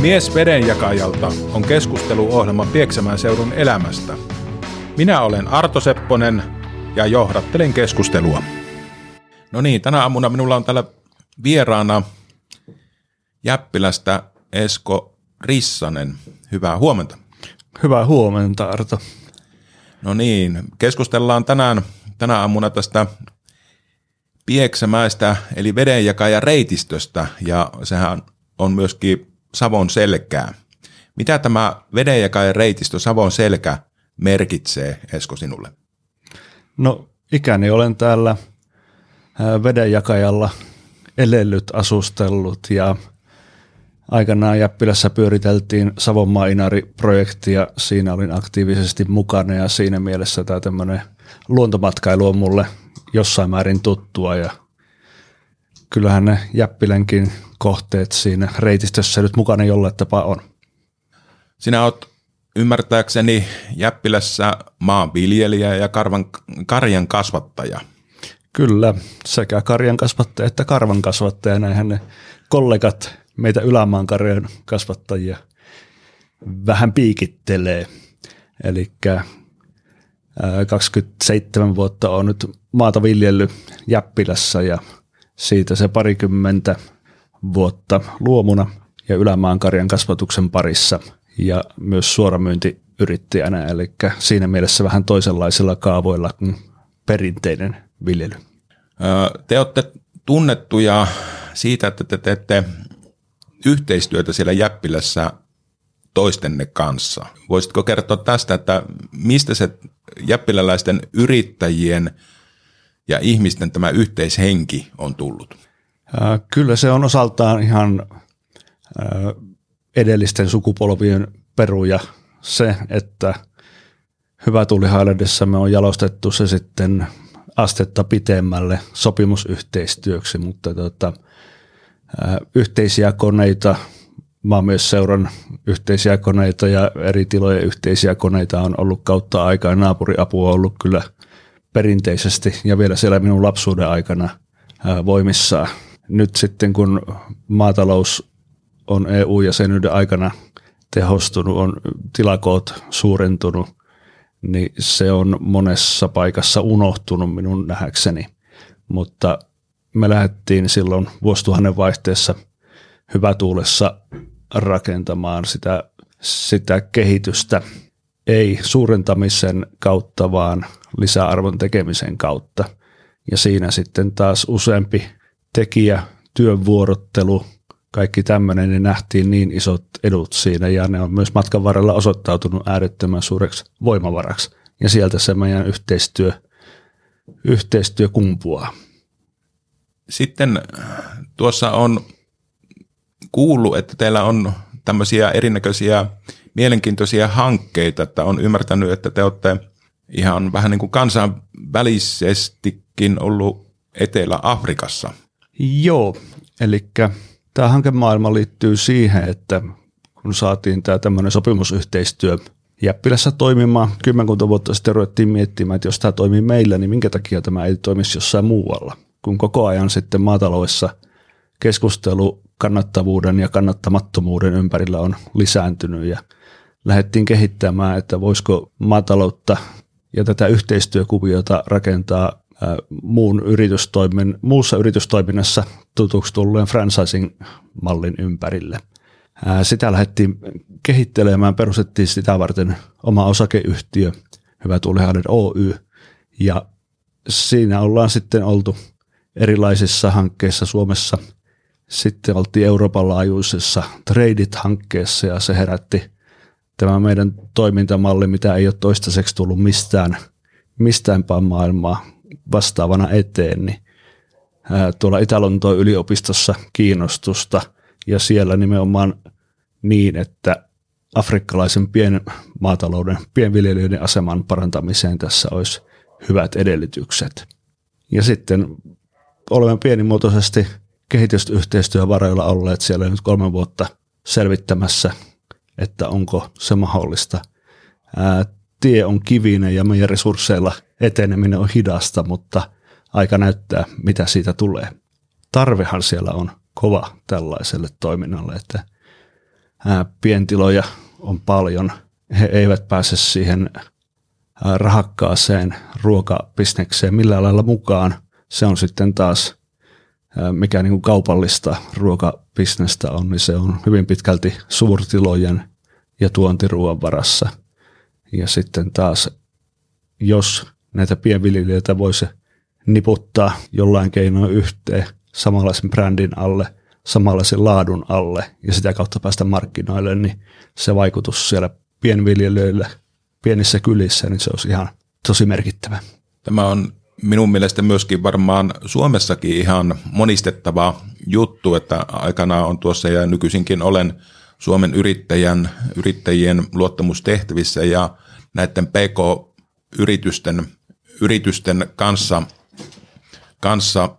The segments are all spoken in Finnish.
Mies vedenjakajalta on keskusteluohjelma Pieksämään seudun elämästä. Minä olen Arto Sepponen ja johdattelen keskustelua. No niin, tänä aamuna minulla on täällä vieraana Jäppilästä Esko Rissanen. Hyvää huomenta. Hyvää huomenta, Arto. No niin, keskustellaan tänään, tänä aamuna tästä Pieksämäistä eli vedenjakaja reitistöstä ja sehän on myöskin Savon selkää. Mitä tämä vedenjakaja reitistö Savon selkä merkitsee Esko sinulle? No ikäni olen täällä vedenjakajalla elellyt, asustellut ja aikanaan Jäppilässä pyöriteltiin Savonmaa Inari-projektia. Siinä olin aktiivisesti mukana ja siinä mielessä tämä tämmöinen luontomatkailu on mulle jossain määrin tuttua ja kyllähän ne Jäppilänkin kohteet siinä reitistössä nyt mukana jollain tapaa on. Sinä olet ymmärtääkseni Jäppilässä maanviljelijä ja karvan, karjan kasvattaja. Kyllä, sekä karjan kasvattaja että karvan kasvattaja. Näinhän ne kollegat meitä ylämaan karjan kasvattajia vähän piikittelee. Eli 27 vuotta on nyt maata viljellyt Jäppilässä ja siitä se parikymmentä vuotta luomuna ja ylämaan karjan kasvatuksen parissa ja myös suoramyyntiyrittäjänä, eli siinä mielessä vähän toisenlaisilla kaavoilla kuin perinteinen viljely. Te olette tunnettuja siitä, että te teette yhteistyötä siellä Jäppilässä toistenne kanssa. Voisitko kertoa tästä, että mistä se jäppiläläisten yrittäjien ja ihmisten tämä yhteishenki on tullut? Kyllä se on osaltaan ihan edellisten sukupolvien peruja se, että hyvä tuli me on jalostettu se sitten astetta pitemmälle sopimusyhteistyöksi, mutta tota, yhteisiä koneita, mä oon myös seuran yhteisiä koneita ja eri tilojen yhteisiä koneita on ollut kautta aikaa. Naapuriapua on ollut kyllä perinteisesti ja vielä siellä minun lapsuuden aikana voimissaan nyt sitten kun maatalous on EU-jäsenyyden aikana tehostunut, on tilakoot suurentunut, niin se on monessa paikassa unohtunut minun nähäkseni. Mutta me lähdettiin silloin vuosituhannen vaihteessa hyvätuulessa rakentamaan sitä, sitä kehitystä, ei suurentamisen kautta, vaan lisäarvon tekemisen kautta. Ja siinä sitten taas useampi tekijä, työn vuorottelu, kaikki tämmöinen, niin nähtiin niin isot edut siinä ja ne on myös matkan varrella osoittautunut äärettömän suureksi voimavaraksi. Ja sieltä se meidän yhteistyö, yhteistyö kumpuaa. Sitten tuossa on kuullut, että teillä on tämmöisiä erinäköisiä mielenkiintoisia hankkeita, että on ymmärtänyt, että te olette ihan vähän niin kuin kansainvälisestikin ollut Etelä-Afrikassa – Joo, eli tämä hankemaailma liittyy siihen, että kun saatiin tämä tämmöinen sopimusyhteistyö Jäppilässä toimimaan, kymmenkunta vuotta sitten ruvettiin miettimään, että jos tämä toimii meillä, niin minkä takia tämä ei toimisi jossain muualla. Kun koko ajan sitten maataloudessa keskustelu kannattavuuden ja kannattamattomuuden ympärillä on lisääntynyt ja lähdettiin kehittämään, että voisiko maataloutta ja tätä yhteistyökuviota rakentaa muun yritystoimin, muussa yritystoiminnassa tutuksi tulleen franchising-mallin ympärille. Sitä lähdettiin kehittelemään, perustettiin sitä varten oma osakeyhtiö, Hyvä Tuulihainen Oy, ja siinä ollaan sitten oltu erilaisissa hankkeissa Suomessa. Sitten oltiin Euroopan laajuisessa Tradeit-hankkeessa ja se herätti tämä meidän toimintamalli, mitä ei ole toistaiseksi tullut mistään, mistään päin maailmaa vastaavana eteen, niin tuolla Itä-Lontoon yliopistossa kiinnostusta ja siellä nimenomaan niin, että afrikkalaisen pienmaatalouden, pienviljelijöiden aseman parantamiseen tässä olisi hyvät edellytykset. Ja sitten olemme pienimuotoisesti kehitysyhteistyövaroilla olleet siellä nyt kolme vuotta selvittämässä, että onko se mahdollista. Ää, tie on kivinen ja meidän resursseilla – eteneminen on hidasta, mutta aika näyttää, mitä siitä tulee. Tarvehan siellä on kova tällaiselle toiminnalle, että ää, pientiloja on paljon. He eivät pääse siihen ää, rahakkaaseen ruokabisnekseen millään lailla mukaan. Se on sitten taas, ää, mikä niin kuin kaupallista ruokabisnestä on, niin se on hyvin pitkälti suurtilojen ja tuontiruuan varassa. Ja sitten taas, jos näitä pienviljelijöitä voisi niputtaa jollain keinoin yhteen samanlaisen brändin alle, samanlaisen laadun alle ja sitä kautta päästä markkinoille, niin se vaikutus siellä pienviljelijöille pienissä kylissä, niin se olisi ihan tosi merkittävä. Tämä on minun mielestä myöskin varmaan Suomessakin ihan monistettava juttu, että aikana on tuossa ja nykyisinkin olen Suomen yrittäjän, yrittäjien luottamustehtävissä ja näiden PK-yritysten yritysten kanssa, kanssa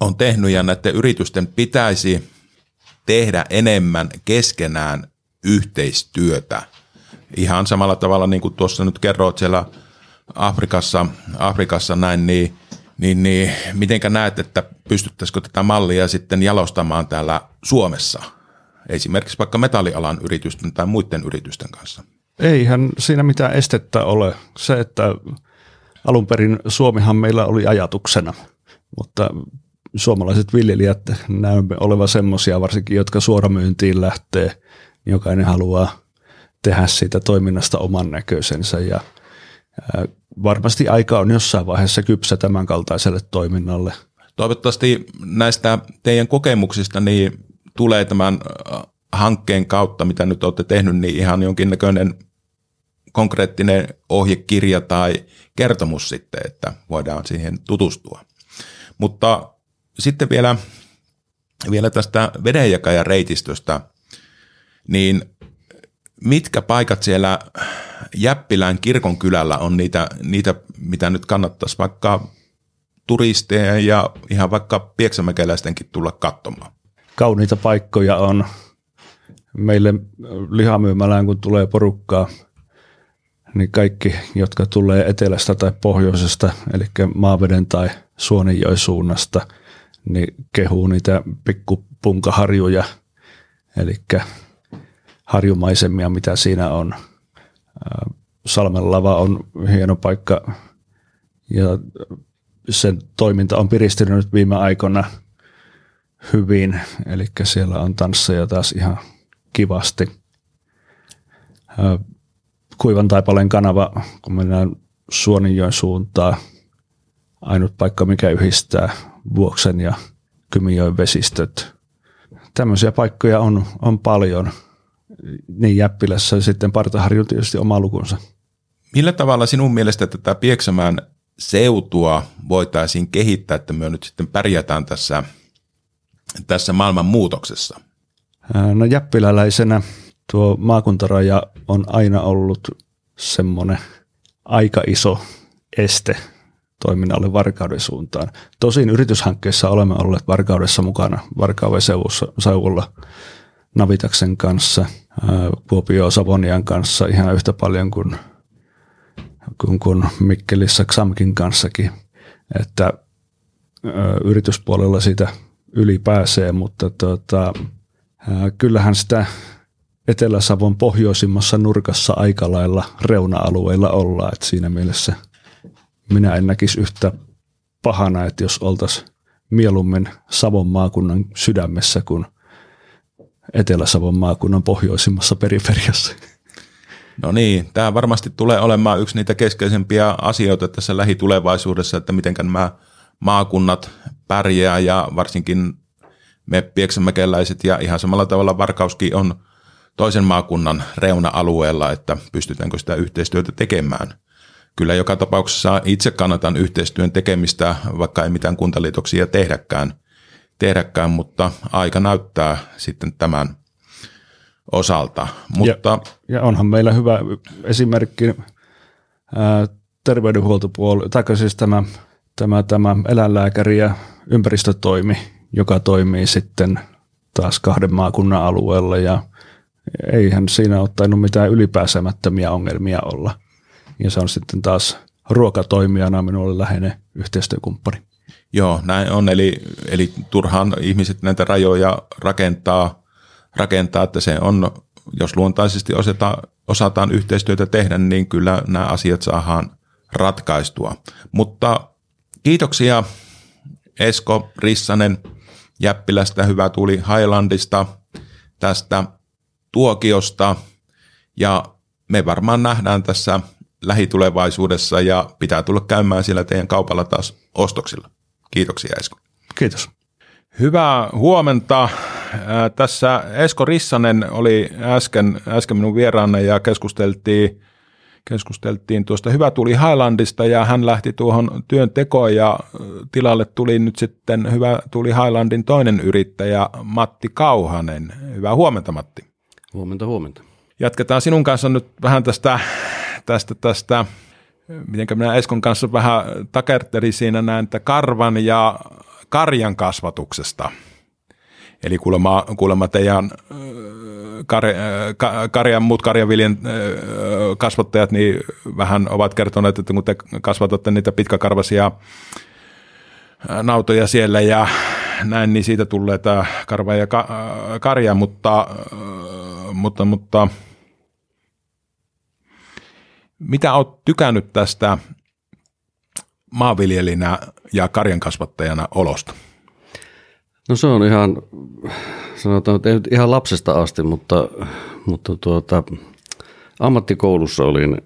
on tehnyt ja näiden yritysten pitäisi tehdä enemmän keskenään yhteistyötä. Ihan samalla tavalla niin kuin tuossa nyt kerroit siellä Afrikassa, Afrikassa näin, niin, niin, niin mitenkä näet, että pystyttäisikö tätä mallia sitten jalostamaan täällä Suomessa, esimerkiksi vaikka metallialan yritysten tai muiden yritysten kanssa? Eihän siinä mitään estettä ole. Se, että alun perin Suomihan meillä oli ajatuksena, mutta suomalaiset viljelijät näemme olevan semmoisia varsinkin, jotka suoramyyntiin lähtee, niin jokainen haluaa tehdä siitä toiminnasta oman näköisensä ja varmasti aika on jossain vaiheessa kypsä tämän kaltaiselle toiminnalle. Toivottavasti näistä teidän kokemuksista niin tulee tämän hankkeen kautta, mitä nyt olette tehnyt, niin ihan jonkinnäköinen konkreettinen ohjekirja tai kertomus sitten, että voidaan siihen tutustua. Mutta sitten vielä, vielä tästä vedenjakajan reitistöstä, niin mitkä paikat siellä Jäppilän kirkonkylällä on niitä, niitä, mitä nyt kannattaisi vaikka turisteja ja ihan vaikka pieksämäkeläistenkin tulla katsomaan? Kauniita paikkoja on. Meille lihamyymälään, kun tulee porukkaa, niin kaikki, jotka tulee etelästä tai pohjoisesta, eli Maaveden tai Suonenjoen suunnasta, niin kehuu niitä pikkupunkaharjuja, eli harjumaisemia, mitä siinä on. Salmen lava on hieno paikka ja sen toiminta on piristynyt viime aikoina hyvin, eli siellä on tansseja taas ihan kivasti. Kuivan taipaleen kanava, kun mennään Suoninjoen suuntaan, ainut paikka, mikä yhdistää Vuoksen ja Kymijoen vesistöt. Tämmöisiä paikkoja on, on paljon. Niin Jäppilässä sitten Partaharju tietysti oma lukunsa. Millä tavalla sinun mielestä tätä Pieksämään seutua voitaisiin kehittää, että me nyt sitten pärjätään tässä, tässä maailman muutoksessa? No jäppiläläisenä tuo maakuntaraja on aina ollut semmoinen aika iso este toiminnalle Varkauden suuntaan. Tosin yrityshankkeessa olemme olleet Varkaudessa mukana Varkauden seuvulla Navitaksen kanssa, Kuopio Savonian kanssa ihan yhtä paljon kuin, kuin, kuin Mikkelissä Xamkin kanssakin, että yrityspuolella sitä yli pääsee, mutta tota, kyllähän sitä Etelä-Savon pohjoisimmassa nurkassa aika lailla reuna-alueilla ollaan, että siinä mielessä minä en näkisi yhtä pahana, että jos oltaisiin mieluummin Savon maakunnan sydämessä kuin Etelä-Savon maakunnan pohjoisimmassa periferiassa. No niin, tämä varmasti tulee olemaan yksi niitä keskeisempiä asioita tässä lähitulevaisuudessa, että miten nämä maakunnat pärjää ja varsinkin me pieksämäkeläiset ja ihan samalla tavalla Varkauskin on toisen maakunnan reuna-alueella, että pystytäänkö sitä yhteistyötä tekemään. Kyllä joka tapauksessa itse kannatan yhteistyön tekemistä, vaikka ei mitään kuntaliitoksia tehdäkään, tehdäkään mutta aika näyttää sitten tämän osalta. Mutta, ja, ja onhan meillä hyvä esimerkki ää, terveydenhuoltopuoli, tai siis tämä, tämä, tämä eläinlääkäri ja ympäristötoimi, joka toimii sitten taas kahden maakunnan alueella ja eihän siinä ole tainnut mitään ylipääsemättömiä ongelmia olla. Ja se on sitten taas ruokatoimijana minulle läheinen yhteistyökumppani. Joo, näin on. Eli, eli turhaan ihmiset näitä rajoja rakentaa, rakentaa, että se on, jos luontaisesti osata, osataan yhteistyötä tehdä, niin kyllä nämä asiat saadaan ratkaistua. Mutta kiitoksia Esko Rissanen Jäppilästä, hyvä tuli Highlandista tästä tuokiosta ja me varmaan nähdään tässä lähitulevaisuudessa ja pitää tulla käymään siellä teidän kaupalla taas ostoksilla. Kiitoksia Esko. Kiitos. Hyvää huomenta. Tässä Esko Rissanen oli äsken, äsken minun vieraanne ja keskusteltiin, keskusteltiin tuosta Hyvä tuli Highlandista ja hän lähti tuohon työntekoon ja tilalle tuli nyt sitten Hyvä tuli Highlandin toinen yrittäjä Matti Kauhanen. Hyvää huomenta Matti. Huomenta, huomenta. Jatketaan sinun kanssa nyt vähän tästä, tästä, tästä mitenkä minä Eskon kanssa vähän takertelin siinä näin, että karvan ja karjan kasvatuksesta. Eli kuulemma, kuulemma teidän kar, karjan, muut karjanviljen kasvattajat niin vähän ovat kertoneet, että kun te kasvatatte niitä pitkäkarvaisia nautoja siellä ja näin, niin siitä tulee tämä karva ja karja, mutta, mutta, mutta mitä olet tykännyt tästä maanviljelinä ja karjankasvattajana olosta? No se on ihan, sanotaan, että ei ihan lapsesta asti, mutta, mutta tuota, ammattikoulussa olin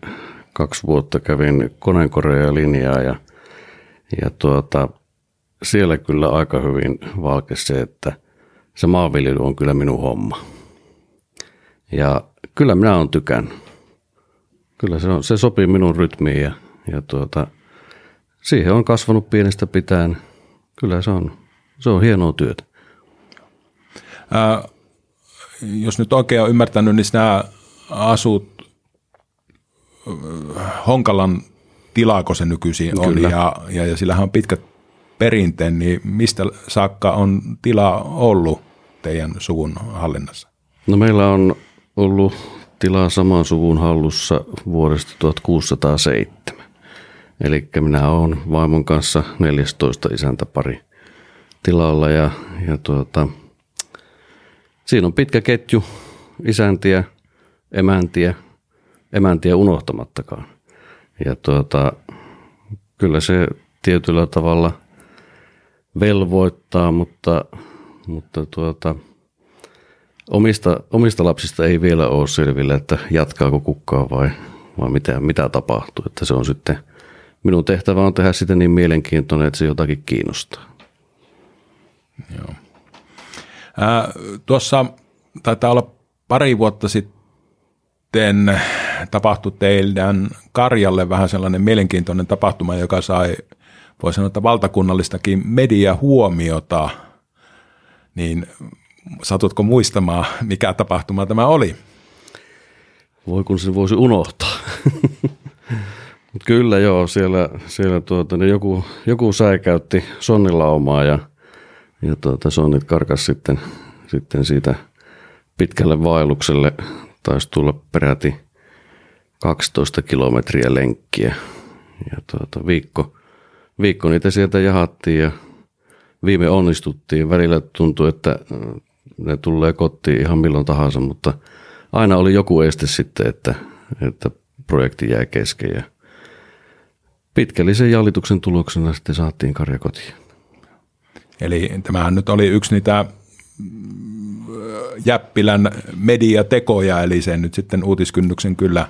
kaksi vuotta, kävin koneenkorea linjaa ja, ja tuota, siellä kyllä aika hyvin valkesi se, että se maanviljely on kyllä minun homma. Ja kyllä minä olen tykännyt. Kyllä se, on, se sopii minun rytmiin ja, ja tuota, siihen on kasvanut pienestä pitäen. Kyllä se on, se on hienoa työtä. Ää, jos nyt oikein on ymmärtänyt, niin sinä asut Honkalan tilako se nykyisin on Kyllä. ja, ja, ja sillähän on pitkät perinteen, niin mistä saakka on tila ollut teidän suvun hallinnassa? No meillä on ollut tilaa saman suvun hallussa vuodesta 1607. Eli minä olen vaimon kanssa 14 isäntäpari tilalla ja, ja tuota, siinä on pitkä ketju isäntiä, emäntiä, emäntiä unohtamattakaan. Ja tuota, kyllä se tietyllä tavalla velvoittaa, mutta, mutta tuota, omista, omista lapsista ei vielä ole selvillä, että jatkaako kukkaa vai, vai mitä, mitä tapahtuu. Että se on sitten, minun tehtävä on tehdä sitä niin mielenkiintoinen, että se jotakin kiinnostaa. Joo. Ää, tuossa taitaa olla pari vuotta sitten tapahtui teidän Karjalle vähän sellainen mielenkiintoinen tapahtuma, joka sai, voi sanoa, että valtakunnallistakin mediahuomiota. Niin satutko muistamaan, mikä tapahtuma tämä oli? Voi kun se voisi unohtaa. Kyllä joo, siellä, siellä tuota, niin joku, joku säikäytti sonnilaumaa ja, ja tuota, sonnit karkas sitten, sitten siitä pitkälle vaellukselle. Taisi tulla peräti 12 kilometriä lenkkiä. Ja tuota, viikko, viikko niitä sieltä jahattiin ja viime onnistuttiin. Välillä tuntui, että ne tulee kotiin ihan milloin tahansa, mutta aina oli joku este sitten, että, että projekti jäi kesken ja pitkällisen jallituksen tuloksena sitten saatiin karja kotiin. Eli tämähän nyt oli yksi niitä Jäppilän mediatekoja, eli sen nyt sitten uutiskynnyksen kyllä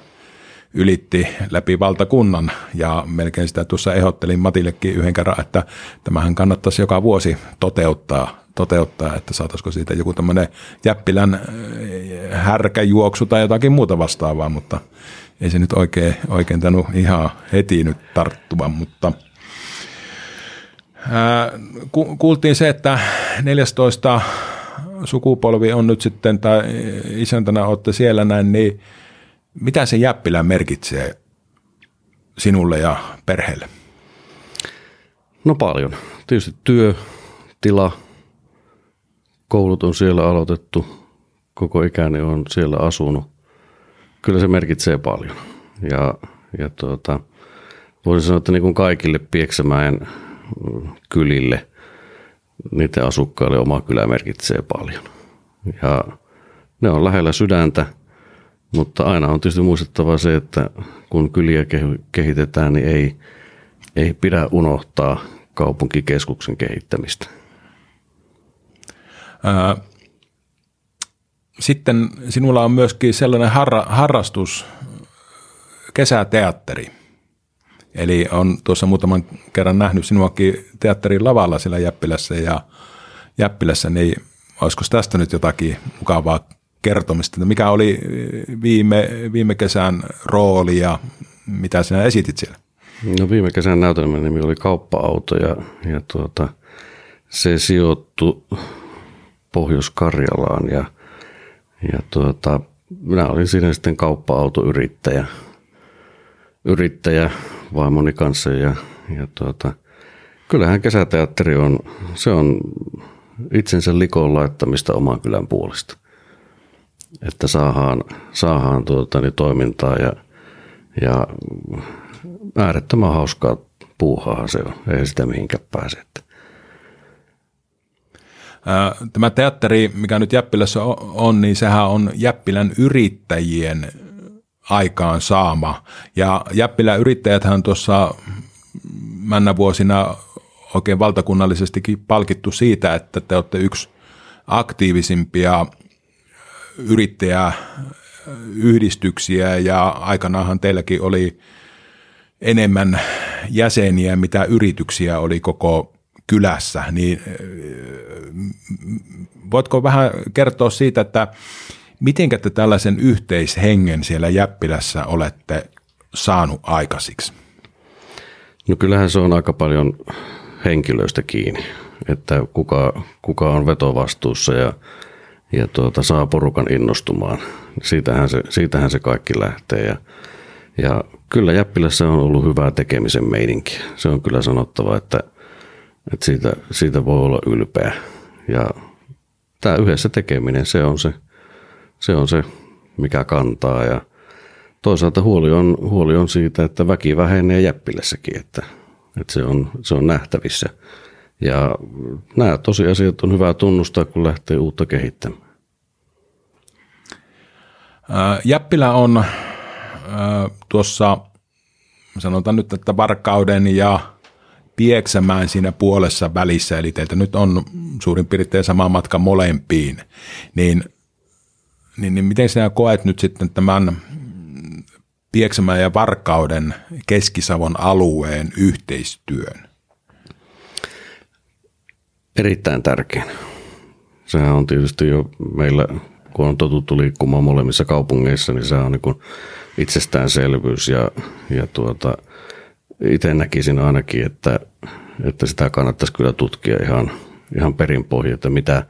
ylitti läpi valtakunnan ja melkein sitä tuossa ehdottelin Matillekin yhden kerran, että tämähän kannattaisi joka vuosi toteuttaa toteuttaa, että saataisiko siitä joku tämmöinen jäppilän äh, härkäjuoksu tai jotakin muuta vastaavaa, mutta ei se nyt oikein, oikein tainnut ihan heti nyt tarttua, mutta ää, äh, ku, kuultiin se, että 14 sukupolvi on nyt sitten, tai isäntänä olette siellä näin, niin mitä se jäppilä merkitsee sinulle ja perheelle? No paljon. Tietysti työ, tila, koulut on siellä aloitettu, koko ikäni on siellä asunut. Kyllä se merkitsee paljon. Ja, ja tuota, voisin sanoa, että niin kuin kaikille Pieksämäen kylille, niiden asukkaille oma kylä merkitsee paljon. Ja ne on lähellä sydäntä, mutta aina on tietysti muistettava se, että kun kyliä kehitetään, niin ei, ei pidä unohtaa kaupunkikeskuksen kehittämistä. Sitten sinulla on myöskin sellainen harra, harrastus, kesäteatteri. Eli on tuossa muutaman kerran nähnyt sinuakin teatterin lavalla siellä Jäppilässä ja Jäppilässä, niin olisiko tästä nyt jotakin mukavaa kertomista, mikä oli viime, viime kesän rooli ja mitä sinä esitit siellä? No viime kesän näytelmän nimi oli Kauppa-auto ja, ja tuota, se sijoittui Pohjois-Karjalaan ja, ja tuota, minä olin siinä sitten kauppa-autoyrittäjä yrittäjä vaimoni kanssa ja, ja tuota, kyllähän kesäteatteri on, se on itsensä likoon laittamista oman kylän puolesta. Että saadaan, saadaan tuota, niin toimintaa ja, ja äärettömän hauskaa puuhaa se on. Ei sitä mihinkään pääse. Tämä teatteri, mikä nyt Jäppilässä on, niin sehän on Jäppilän yrittäjien aikaan saama. Ja Jäppilän yrittäjäthän tuossa männä vuosina oikein valtakunnallisestikin palkittu siitä, että te olette yksi aktiivisimpia yrittäjäyhdistyksiä ja aikanaanhan teilläkin oli enemmän jäseniä, mitä yrityksiä oli koko kylässä, niin voitko vähän kertoa siitä, että miten te tällaisen yhteishengen siellä Jäppilässä olette saanut aikaisiksi? No kyllähän se on aika paljon henkilöistä kiinni, että kuka, kuka on vetovastuussa ja, ja tuota, saa porukan innostumaan. Siitähän se, siitähän se kaikki lähtee ja, ja kyllä Jäppilässä on ollut hyvää tekemisen meininki. Se on kyllä sanottava, että, että siitä, siitä voi olla ylpeä. Ja tämä yhdessä tekeminen, se on se, se on se, mikä kantaa. Ja toisaalta huoli on, huoli on siitä, että väki vähenee Jäppilässäkin, että, että se, on, se on nähtävissä. Ja nämä tosiasiat on hyvä tunnustaa, kun lähtee uutta kehittämään. Jäppilä on tuossa, sanotaan nyt, että Varkauden ja Pieksämään siinä puolessa välissä, eli teiltä nyt on suurin piirtein sama matka molempiin, niin, niin, niin miten sinä koet nyt sitten tämän Pieksämään ja Varkauden Keskisavon alueen yhteistyön? Erittäin tärkeä. Sehän on tietysti jo meillä, kun on totuttu liikkumaan molemmissa kaupungeissa, niin se on niin itsestäänselvyys ja, ja tuota, itse näkisin ainakin, että, että sitä kannattaisi kyllä tutkia ihan, ihan perinpohjia, että mitä,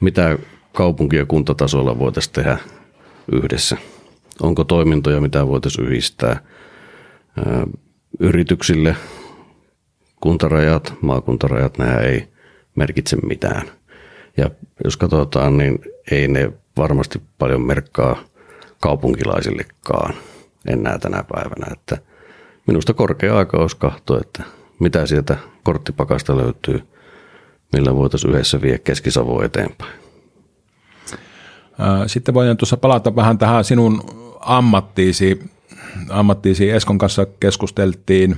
mitä kaupunki- ja kuntatasolla voitaisiin tehdä yhdessä. Onko toimintoja, mitä voitaisiin yhdistää yrityksille, kuntarajat, maakuntarajat, nämä ei merkitse mitään. Ja jos katsotaan, niin ei ne varmasti paljon merkkaa kaupunkilaisillekaan enää tänä päivänä. Että minusta korkea aika olisi katsoa, että mitä sieltä korttipakasta löytyy, millä voitaisiin yhdessä vie keski eteenpäin. Sitten voin tuossa palata vähän tähän sinun ammattiisi. Ammattiisi Eskon kanssa keskusteltiin,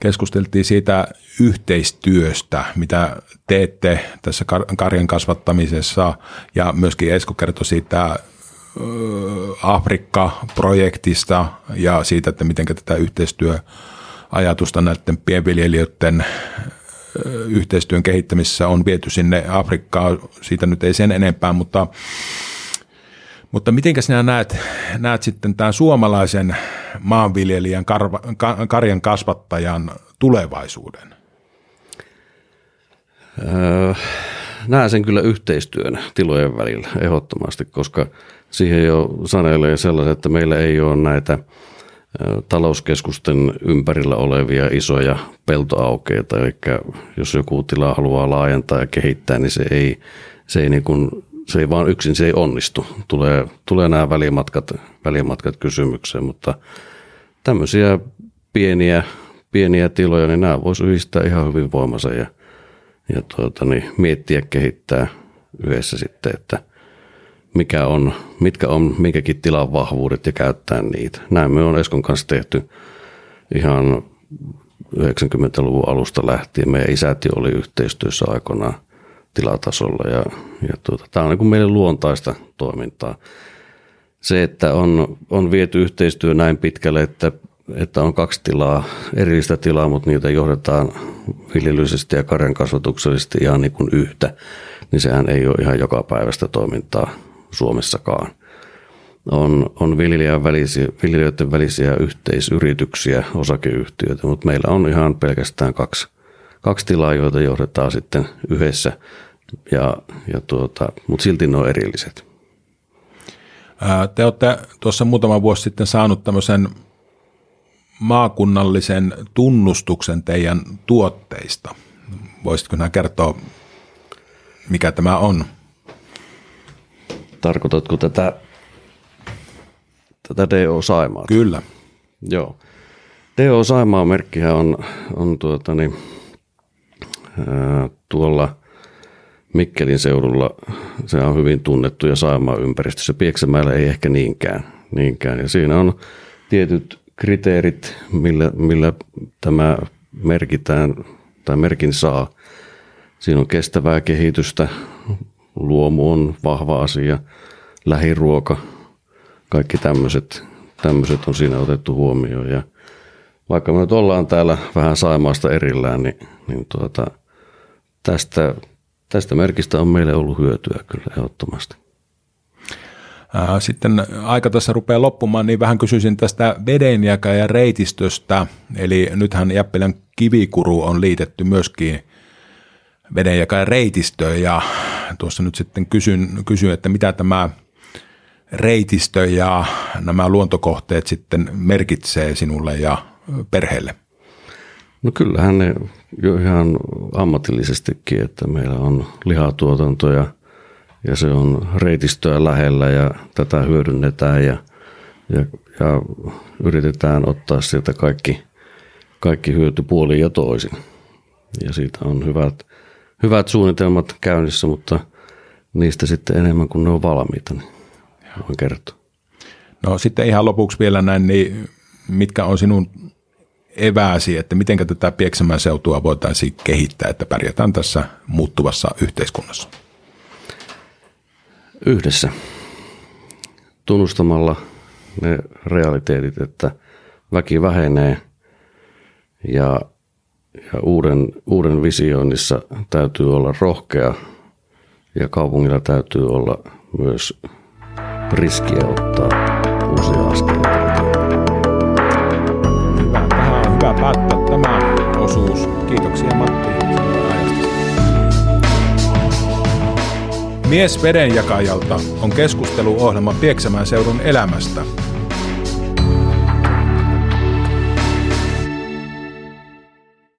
keskusteltiin siitä yhteistyöstä, mitä teette tässä karjan kasvattamisessa ja myöskin Esko kertoi siitä Afrikka-projektista ja siitä, että miten tätä yhteistyöajatusta näiden pienviljelijöiden yhteistyön kehittämisessä on viety sinne Afrikkaan. Siitä nyt ei sen enempää, mutta, mutta miten sinä näet, näet sitten tämän suomalaisen maanviljelijän, karva, karjan kasvattajan tulevaisuuden? Öö, näen sen kyllä yhteistyön tilojen välillä ehdottomasti, koska siihen jo sanelee sellaiset, että meillä ei ole näitä talouskeskusten ympärillä olevia isoja peltoaukeita, eli jos joku tila haluaa laajentaa ja kehittää, niin se ei, se ei, niin kuin, se ei vaan yksin se ei onnistu. Tulee, tulee nämä välimatkat, välimatkat kysymykseen, mutta tämmöisiä pieniä, pieniä tiloja, niin nämä voisi yhdistää ihan hyvin voimansa ja, ja tuota, niin miettiä, kehittää yhdessä sitten, että mikä on, mitkä on minkäkin tilan vahvuudet ja käyttää niitä. Näin me on Eskon kanssa tehty ihan 90-luvun alusta lähtien. Meidän isäti oli yhteistyössä aikoinaan tilatasolla ja, ja tuota, tämä on niin kuin meille luontaista toimintaa. Se, että on, on viety yhteistyö näin pitkälle, että, että on kaksi tilaa, erillistä tilaa, mutta niitä johdetaan viljelyisesti ja karjan kasvatuksellisesti ihan niin kuin yhtä, niin sehän ei ole ihan joka päivästä toimintaa Suomessakaan. On, on viljelijöiden välisiä, viljelijöiden välisiä yhteisyrityksiä, osakeyhtiöitä, mutta meillä on ihan pelkästään kaksi, kaksi tilaa, joita johdetaan sitten yhdessä, ja, ja tuota, mutta silti ne on erilliset. Te olette tuossa muutama vuosi sitten saanut tämmöisen maakunnallisen tunnustuksen teidän tuotteista. Voisitko nämä kertoa, mikä tämä on? Tarkoitatko tätä, tätä DO Saimaa? Kyllä. Joo. DO Saimaa merkkihän on, on tuota niin, ää, tuolla Mikkelin seudulla se on hyvin tunnettu ja Saimaa ympäristössä. Pieksämäellä ei ehkä niinkään. niinkään. Ja siinä on tietyt kriteerit, millä, millä tämä merkitään tai merkin saa. Siinä on kestävää kehitystä, luomu on vahva asia, lähiruoka, kaikki tämmöiset, tämmöiset on siinä otettu huomioon. Ja vaikka me nyt ollaan täällä vähän Saimaasta erillään, niin, niin tuota, tästä, tästä merkistä on meille ollut hyötyä kyllä ehdottomasti. Sitten aika tässä rupeaa loppumaan, niin vähän kysyisin tästä vedenjakajan reitistöstä. Eli nythän Jäppilän kivikuru on liitetty myöskin vedenjakajan reitistöön ja tuossa nyt sitten kysyn, kysyn, että mitä tämä reitistö ja nämä luontokohteet sitten merkitsee sinulle ja perheelle? No kyllähän ne jo ihan ammatillisestikin, että meillä on lihatuotanto ja, ja se on reitistöä lähellä ja tätä hyödynnetään ja, ja, ja yritetään ottaa sieltä kaikki, kaikki hyöty puoliin ja toisin. Ja siitä on hyvät, hyvät suunnitelmat käynnissä, mutta niistä sitten enemmän kuin ne on valmiita, niin voin kertoa. No sitten ihan lopuksi vielä näin, niin mitkä on sinun evääsi, että miten tätä Pieksämään seutua voitaisiin kehittää, että pärjätään tässä muuttuvassa yhteiskunnassa? Yhdessä. Tunnustamalla ne realiteetit, että väki vähenee ja, ja uuden, uuden visioinnissa täytyy olla rohkea ja kaupungilla täytyy olla myös riskiä ottaa uusia askeleita. Hyvä. Tähän on hyvä päättää tämä osuus. Kiitoksia Matti Mies vedenjakajalta on keskusteluohjelma Pieksämään seudun elämästä.